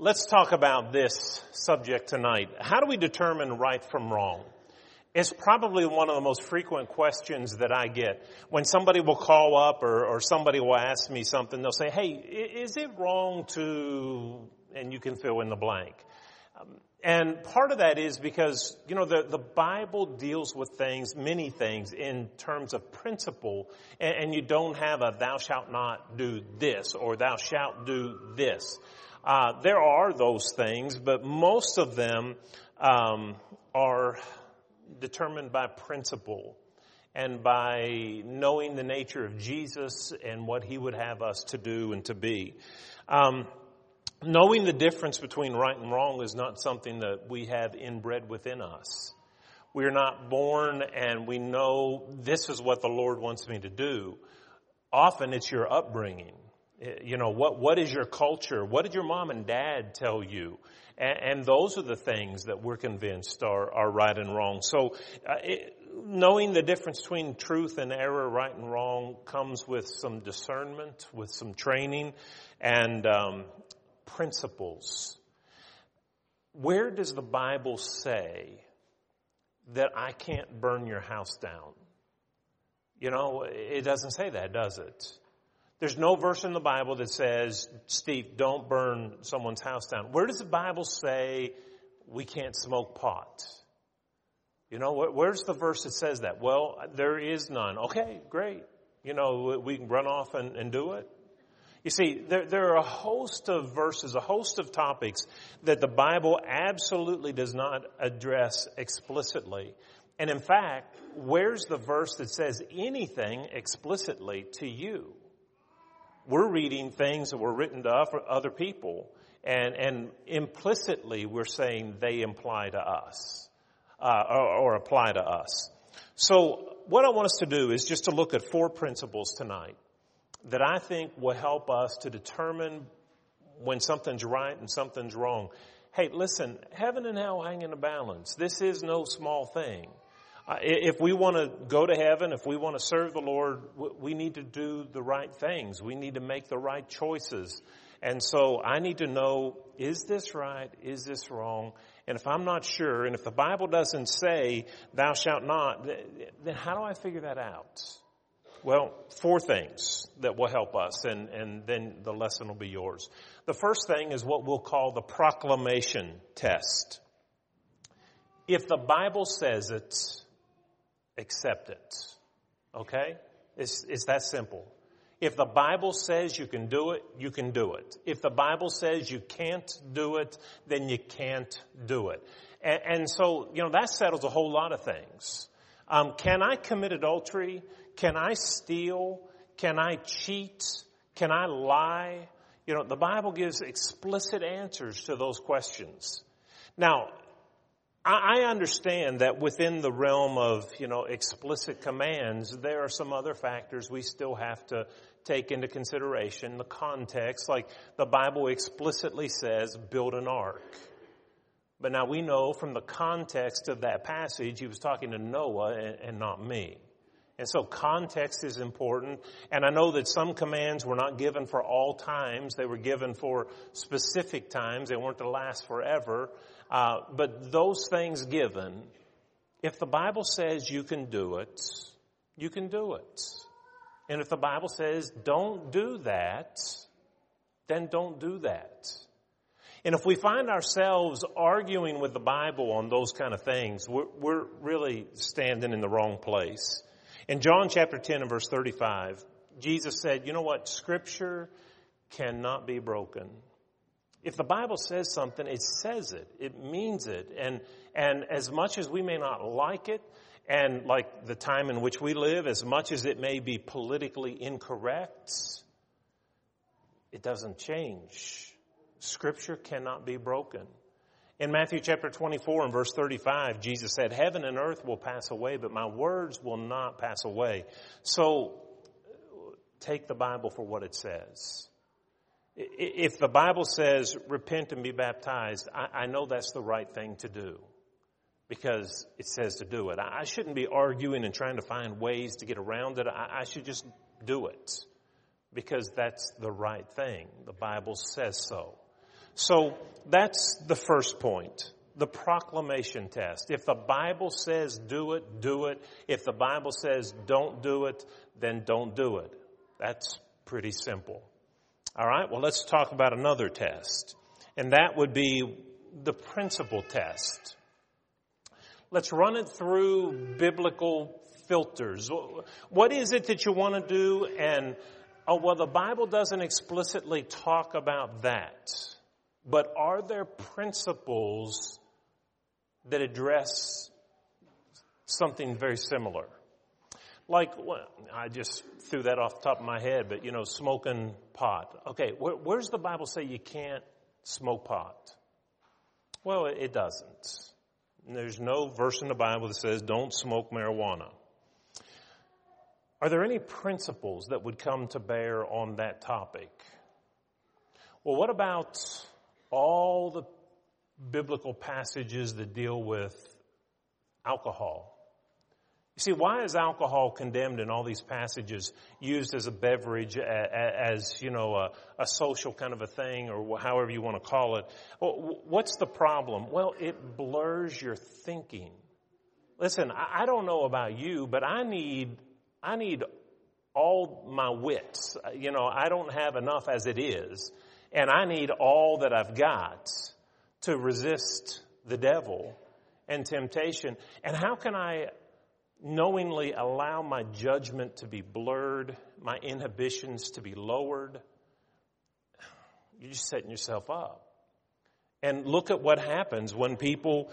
let's talk about this subject tonight. How do we determine right from wrong? It's probably one of the most frequent questions that I get. When somebody will call up or, or somebody will ask me something, they'll say, hey, is it wrong to, and you can fill in the blank. Um, and part of that is because, you know, the, the Bible deals with things, many things, in terms of principle, and, and you don't have a thou shalt not do this or thou shalt do this. Uh, there are those things, but most of them um, are determined by principle and by knowing the nature of Jesus and what he would have us to do and to be. Um, knowing the difference between right and wrong is not something that we have inbred within us. We're not born and we know this is what the Lord wants me to do. Often it's your upbringing. You know, what, what is your culture? What did your mom and dad tell you? And, and those are the things that we're convinced are, are right and wrong. So, uh, it, knowing the difference between truth and error, right and wrong, comes with some discernment, with some training, and um, principles. Where does the Bible say that I can't burn your house down? You know, it doesn't say that, does it? There's no verse in the Bible that says, Steve, don't burn someone's house down. Where does the Bible say we can't smoke pot? You know, where's the verse that says that? Well, there is none. Okay, great. You know, we can run off and, and do it. You see, there, there, are a host of verses, a host of topics that the Bible absolutely does not address explicitly. And in fact, where's the verse that says anything explicitly to you? We're reading things that were written to other people, and, and implicitly we're saying they imply to us, uh, or, or apply to us. So what I want us to do is just to look at four principles tonight that I think will help us to determine when something's right and something's wrong. Hey, listen, heaven and hell hang in a balance. This is no small thing. If we want to go to heaven, if we want to serve the Lord, we need to do the right things. We need to make the right choices. And so I need to know, is this right? Is this wrong? And if I'm not sure, and if the Bible doesn't say, thou shalt not, then how do I figure that out? Well, four things that will help us, and, and then the lesson will be yours. The first thing is what we'll call the proclamation test. If the Bible says it, accept it. Okay? It's, it's that simple. If the Bible says you can do it, you can do it. If the Bible says you can't do it, then you can't do it. And, and so, you know, that settles a whole lot of things. Um, can I commit adultery? Can I steal? Can I cheat? Can I lie? You know, the Bible gives explicit answers to those questions. Now, I understand that within the realm of, you know, explicit commands, there are some other factors we still have to take into consideration. The context, like the Bible explicitly says, build an ark. But now we know from the context of that passage, he was talking to Noah and, and not me. And so context is important. And I know that some commands were not given for all times. They were given for specific times. They weren't to last forever. Uh, but those things given, if the Bible says you can do it, you can do it. And if the Bible says don't do that, then don't do that. And if we find ourselves arguing with the Bible on those kind of things, we're, we're really standing in the wrong place. In John chapter 10 and verse 35, Jesus said, you know what? Scripture cannot be broken. If the Bible says something, it says it. It means it. And, and as much as we may not like it, and like the time in which we live, as much as it may be politically incorrect, it doesn't change. Scripture cannot be broken. In Matthew chapter 24 and verse 35, Jesus said, Heaven and earth will pass away, but my words will not pass away. So, take the Bible for what it says. If the Bible says repent and be baptized, I, I, know that's the right thing to do because it says to do it. I, shouldn't be arguing and trying to find ways to get around it. I, I should just do it because that's the right thing. The Bible says so. So that's the first point. The proclamation test. If the Bible says do it, do it. If the Bible says don't do it, then don't do it. That's pretty simple. All right, well, let's talk about another test. And that would be the principle test. Let's run it through biblical filters. What is it that you want to do? And, oh, well, the Bible doesn't explicitly talk about that. But are there principles that address something very similar? Like, I just threw that off the top of my head, but you know, smoking pot. Okay, where, where's the Bible say you can't smoke pot? Well, it doesn't. There's no verse in the Bible that says don't smoke marijuana. Are there any principles that would come to bear on that topic? Well, what about all the biblical passages that deal with alcohol? You see, why is alcohol condemned in all these passages, used as a beverage, as, you know, a, a, social kind of a thing, or however you want to call it? What's the problem? Well, it blurs your thinking. Listen, I don't know about you, but I need, I need all my wits. You know, I don't have enough as it is, and I need all that I've got to resist the devil and temptation. And how can I knowingly allow my judgment to be blurred, my inhibitions to be lowered, you're just setting yourself up. And look at what happens when people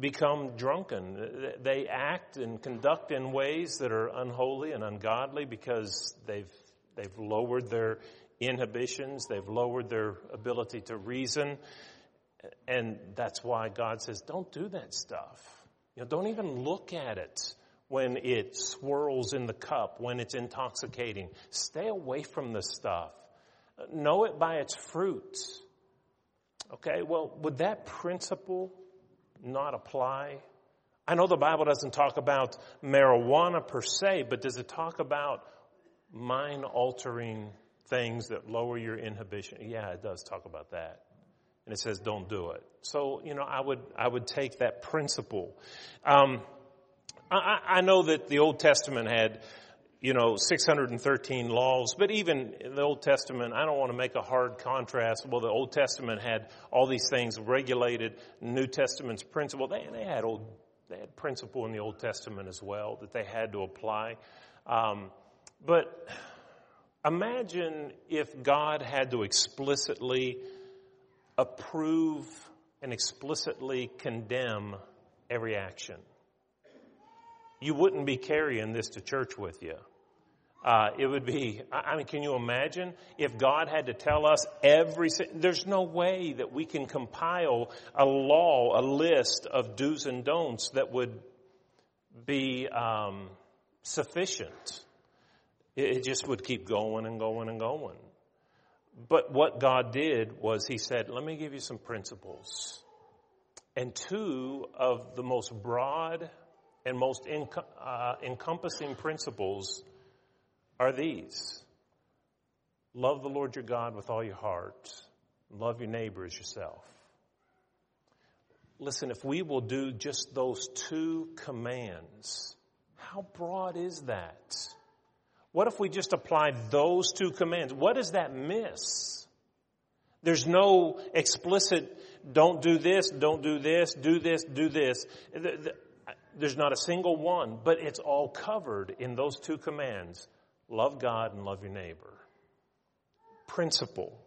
become drunken. They act and conduct in ways that are unholy and ungodly because they've, they've lowered their inhibitions, they've lowered their ability to reason. And that's why God says, don't do that stuff. You know, don't even look at it when it swirls in the cup, when it's intoxicating. Stay away from this stuff. Know it by its fruits. Okay, well, would that principle not apply? I know the Bible doesn't talk about marijuana per se, but does it talk about mind altering things that lower your inhibition? Yeah, it does talk about that. And it says don't do it. So, you know, I would, I would take that principle. Um, I, I know that the Old Testament had, you know, 613 laws, but even the Old Testament, I don't want to make a hard contrast. Well, the Old Testament had all these things regulated. New Testament's principle, they, they had old, they had principle in the Old Testament as well that they had to apply. Um, but imagine if God had to explicitly approve and explicitly condemn every action you wouldn't be carrying this to church with you. Uh, it would be, I mean, can you imagine if God had to tell us every, there's no way that we can compile a law, a list of do's and don'ts that would be um, sufficient. It, it just would keep going and going and going. But what God did was He said, let me give you some principles. And two of the most broad and most uh, encompassing principles are these. Love the Lord your God with all your heart. Love your neighbor as yourself. Listen, if we will do just those two commands, how broad is that? What if we just applied those two commands? What does that miss? There's no explicit, don't do this, don't do this, do this, do this. There's not a single one, but it's all covered in those two commands love God and love your neighbor. Principle.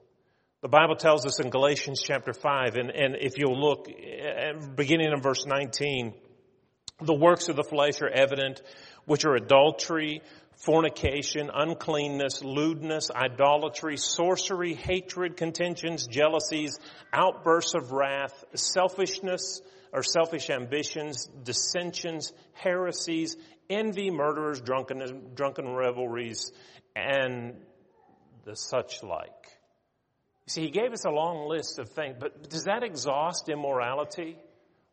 The Bible tells us in Galatians chapter 5, and, and if you'll look, eh, beginning in verse 19, the works of the flesh are evident, which are adultery, fornication, uncleanness, lewdness, idolatry, sorcery, hatred, contentions, jealousies, outbursts of wrath, selfishness, or selfish ambitions, dissensions, heresies, envy, murderers, drunkenness, drunken revelries, and the such like. You see, he gave us a long list of things, but does that exhaust immorality?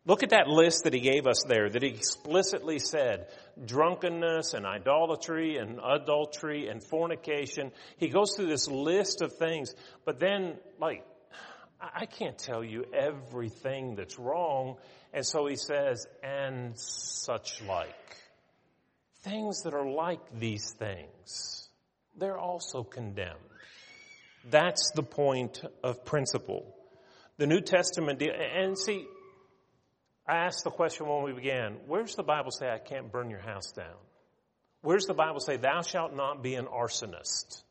Look at that list that he gave us there, that he explicitly said drunkenness and idolatry and adultery and fornication. He goes through this list of things, but then, like, I can't tell you everything that's wrong. And so he says, and such like. Things that are like these things, they're also condemned. That's the point of principle. The New Testament, and see, I asked the question when we began, where's the Bible say I can't burn your house down? Where's the Bible say thou shalt not be an arsonist?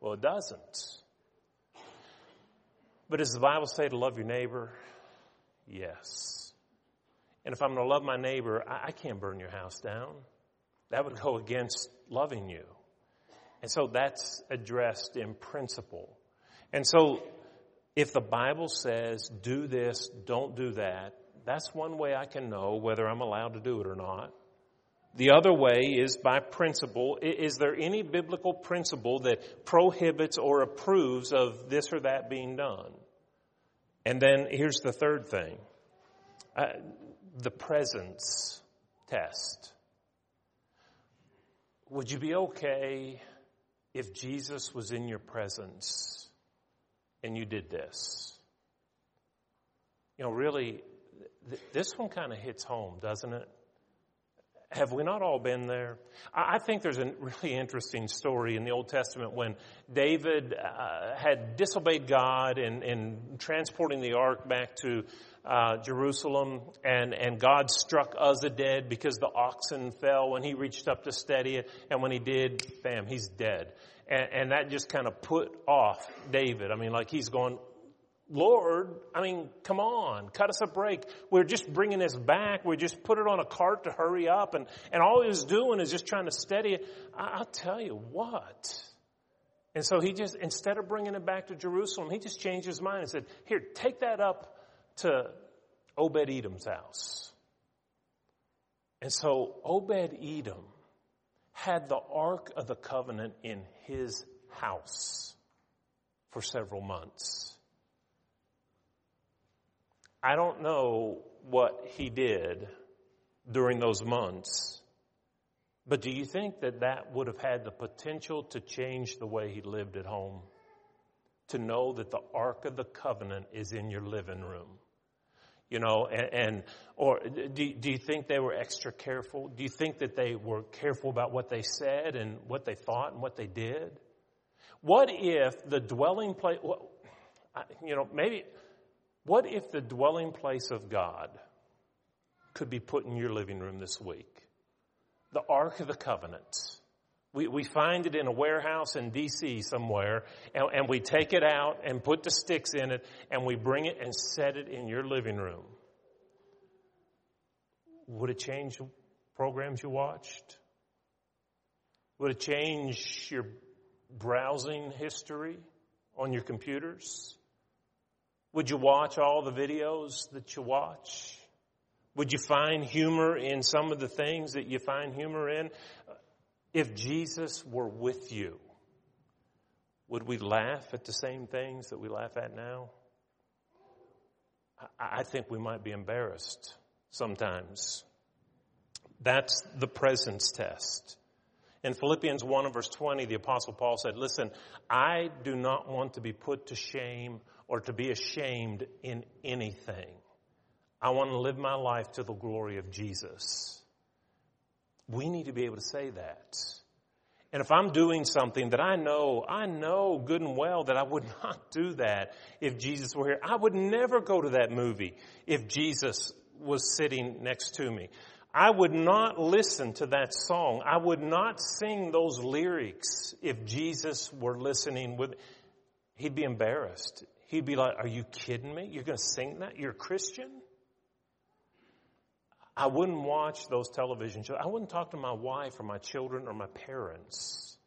Well, it doesn't. But does the Bible say to love your neighbor? Yes. And if I'm going to love my neighbor, I, I can't burn your house down. That would go against loving you. And so that's addressed in principle. And so if the Bible says do this, don't do that, that's one way I can know whether I'm allowed to do it or not. The other way is by principle. Is there any biblical principle that prohibits or approves of this or that being done? And then here's the third thing. Uh, the presence test. Would you be okay if Jesus was in your presence and you did this? You know, really, th- this one kind of hits home, doesn't it? Have we not all been there? I think there's a really interesting story in the Old Testament when David uh, had disobeyed God in, in, transporting the ark back to uh, Jerusalem, and, and God struck Uzzah dead because the oxen fell when he reached up to steady it, and when he did, bam, he's dead. And, and that just kind of put off David. I mean, like he's going, Lord, I mean, come on, cut us a break. We're just bringing this back. We just put it on a cart to hurry up, and, and all he was doing is just trying to steady it. I, will tell you what. And so he just, instead of bringing it back to Jerusalem, he just changed his mind and said, Here, take that up to Obed Edom's house. And so Obed Edom had the Ark of the Covenant in his house for several months. I don't know what he did during those months, but do you think that that would have had the potential to change the way he lived at home? To know that the Ark of the Covenant is in your living room. You know, and, and or do, do you think they were extra careful? Do you think that they were careful about what they said and what they thought and what they did? What if the dwelling place, well, you know, maybe, what if the dwelling place of God could be put in your living room this week? The Ark of the Covenant. We, we find it in a warehouse in D.C. somewhere, and, and we take it out and put the sticks in it, and we bring it and set it in your living room. Would it change programs you watched? Would it change your browsing history on your computers? Would you watch all the videos that you watch? Would you find humor in some of the things that you find humor in? If Jesus were with you, would we laugh at the same things that we laugh at now? I think we might be embarrassed sometimes. That's the presence test. In Philippians 1 and verse 20, the apostle Paul said, listen, I do not want to be put to shame or to be ashamed in anything. I want to live my life to the glory of Jesus. We need to be able to say that. And if I'm doing something that I know, I know good and well that I would not do that if Jesus were here. I would never go to that movie if Jesus was sitting next to me. I would not listen to that song. I would not sing those lyrics if Jesus were listening with, he'd be embarrassed. He'd be like, Are you kidding me? You're going to sing that? You're a Christian? I wouldn't watch those television shows. I wouldn't talk to my wife or my children or my parents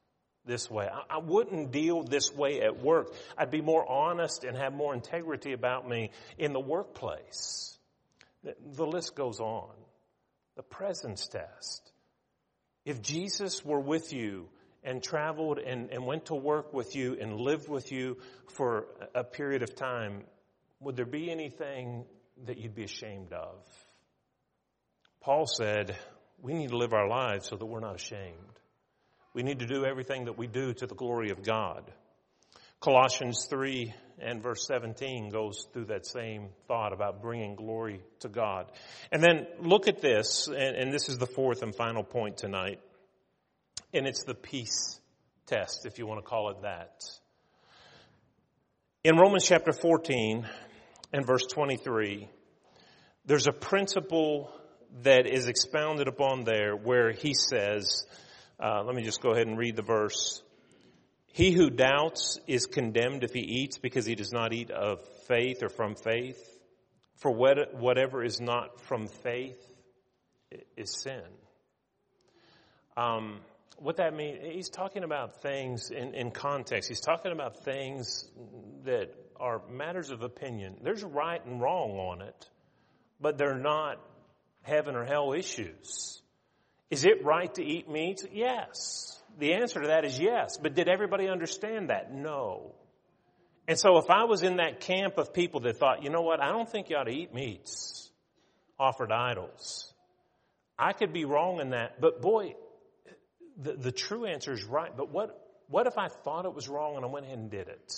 this way. I, I wouldn't deal this way at work. I'd be more honest and have more integrity about me in the workplace. The, the list goes on. The presence test. If Jesus were with you and traveled and, and went to work with you and lived with you for a period of time, would there be anything that you'd be ashamed of? Paul said, we need to live our lives so that we're not ashamed. We need to do everything that we do to the glory of God. Colossians 3 and verse 17 goes through that same thought about bringing glory to God. And then look at this, and, and this is the fourth and final point tonight, and it's the peace test, if you want to call it that. In Romans chapter 14 and verse 23, there's a principle that is expounded upon there where he says, uh, let me just go ahead and read the verse. He who doubts is condemned if he eats because he does not eat of faith or from faith. For what, whatever is not from faith is sin. Um, what that means, he's talking about things in, in context. He's talking about things that are matters of opinion. There's right and wrong on it, but they're not heaven or hell issues. Is it right to eat meat? Yes. The answer to that is yes. But did everybody understand that? No. And so if I was in that camp of people that thought, you know what, I don't think you ought to eat meats offered idols, I could be wrong in that. But boy, the, the true answer is right. But what, what if I thought it was wrong and I went ahead and did it?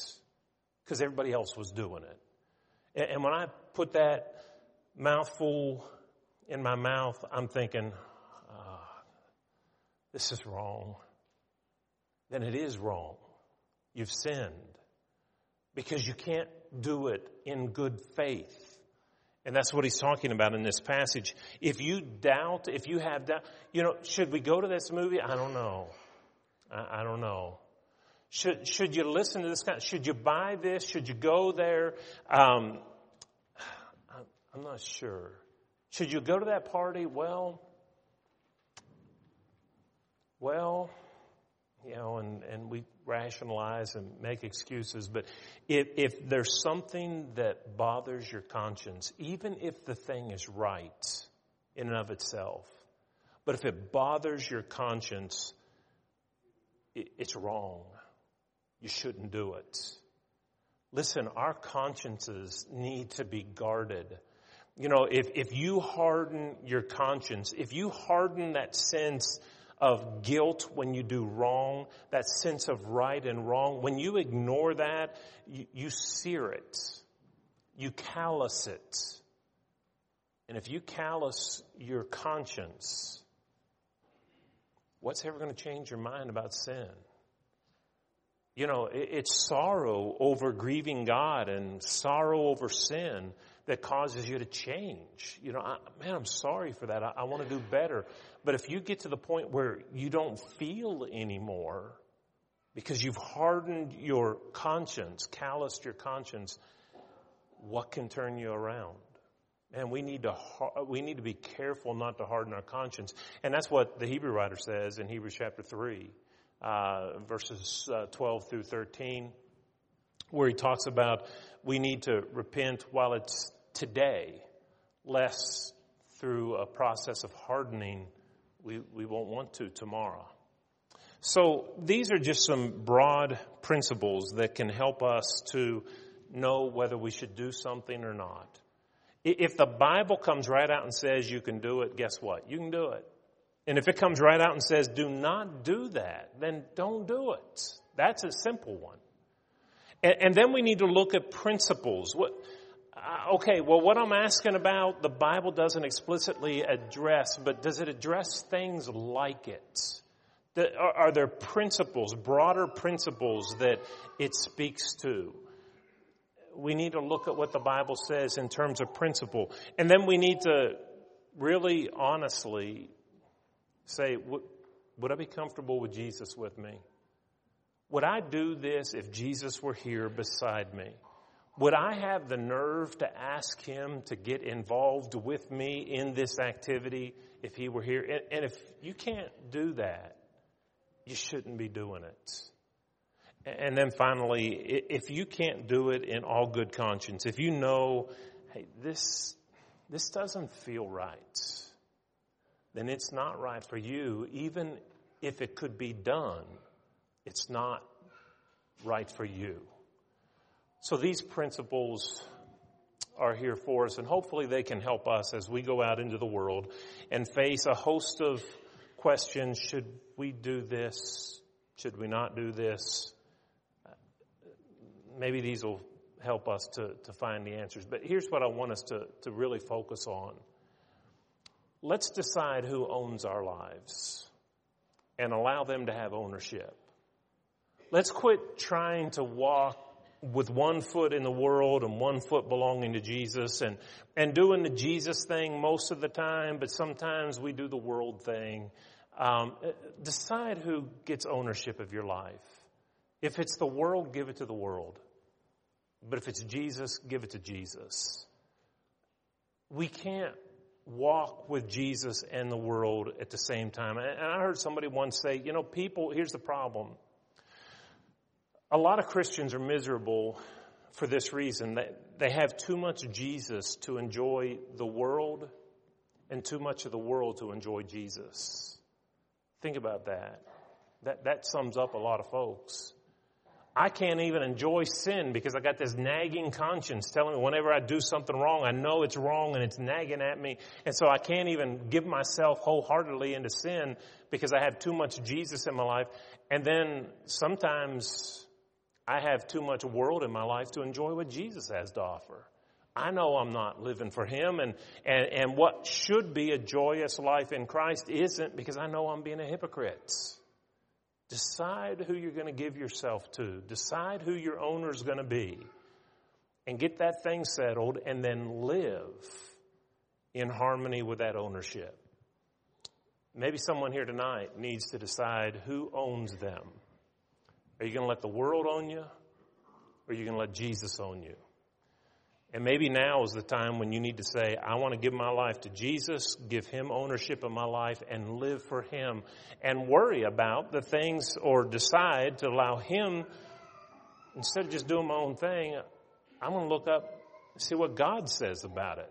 Because everybody else was doing it. And, and when I put that mouthful in my mouth, I'm thinking, oh, this is wrong. Then it is wrong. You've sinned. Because you can't do it in good faith. And that's what he's talking about in this passage. If you doubt, if you have doubt, you know, should we go to this movie? I don't know. I, I don't know. Should, should you listen to this kind? Should you buy this? Should you go there? Um, I'm not sure. Should you go to that party? Well, well, you know, and, and we rationalize and make excuses. But if, if there's something that bothers your conscience, even if the thing is right in and of itself, but if it bothers your conscience, it, it's wrong. You shouldn't do it. Listen, our consciences need to be guarded. You know, if, if you harden your conscience, if you harden that sense of guilt when you do wrong, that sense of right and wrong, when you ignore that, you, you sear it. You callous it. And if you callous your conscience, what's ever going to change your mind about sin? You know, it's sorrow over grieving God and sorrow over sin that causes you to change. You know, I, man, I'm sorry for that. I, I want to do better. But if you get to the point where you don't feel anymore because you've hardened your conscience, calloused your conscience, what can turn you around? And we need to we need to be careful not to harden our conscience, and that's what the Hebrew writer says in Hebrews chapter three, uh, verses uh, twelve through thirteen, where he talks about we need to repent while it's today, lest through a process of hardening we, we won't want to tomorrow. So these are just some broad principles that can help us to know whether we should do something or not. If the Bible comes right out and says you can do it, guess what? You can do it. And if it comes right out and says do not do that, then don't do it. That's a simple one. And, and then we need to look at principles. What, uh, okay, well, what I'm asking about, the Bible doesn't explicitly address, but does it address things like it? The, are, are there principles, broader principles that it speaks to? We need to look at what the Bible says in terms of principle. And then we need to really honestly say, would, would I be comfortable with Jesus with me? Would I do this if Jesus were here beside me? Would I have the nerve to ask him to get involved with me in this activity if he were here? And, and if you can't do that, you shouldn't be doing it. And then finally, if you can't do it in all good conscience, if you know, hey, this, this doesn't feel right, then it's not right for you, even if it could be done. It's not right for you. So these principles are here for us, and hopefully they can help us as we go out into the world and face a host of questions. Should we do this? Should we not do this? Maybe these will help us to, to find the answers. But here's what I want us to, to really focus on. Let's decide who owns our lives and allow them to have ownership. Let's quit trying to walk with one foot in the world and one foot belonging to Jesus and, and doing the Jesus thing most of the time, but sometimes we do the world thing. Um, decide who gets ownership of your life. If it's the world, give it to the world. But if it's Jesus, give it to Jesus. We can't walk with Jesus and the world at the same time. And I heard somebody once say, you know, people, here's the problem. A lot of Christians are miserable for this reason. That they have too much Jesus to enjoy the world and too much of the world to enjoy Jesus. Think about that. That, that sums up a lot of folks. I can't even enjoy sin because I got this nagging conscience telling me whenever I do something wrong, I know it's wrong and it's nagging at me. And so I can't even give myself wholeheartedly into sin because I have too much Jesus in my life. And then sometimes I have too much world in my life to enjoy what Jesus has to offer. I know I'm not living for Him and, and, and what should be a joyous life in Christ isn't because I know I'm being a hypocrite. Decide who you're going to give yourself to. Decide who your owner is going to be. And get that thing settled and then live in harmony with that ownership. Maybe someone here tonight needs to decide who owns them. Are you going to let the world own you? Or are you going to let Jesus own you? And maybe now is the time when you need to say, I want to give my life to Jesus, give Him ownership of my life, and live for Him. And worry about the things or decide to allow Him, instead of just doing my own thing, I'm going to look up and see what God says about it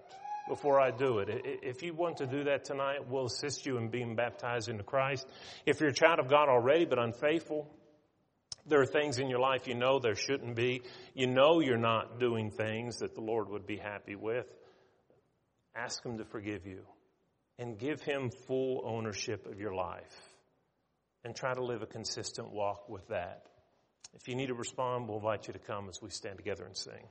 before I do it. If you want to do that tonight, we'll assist you in being baptized into Christ. If you're a child of God already but unfaithful, there are things in your life you know there shouldn't be. You know you're not doing things that the Lord would be happy with. Ask Him to forgive you and give Him full ownership of your life and try to live a consistent walk with that. If you need to respond, we'll invite you to come as we stand together and sing.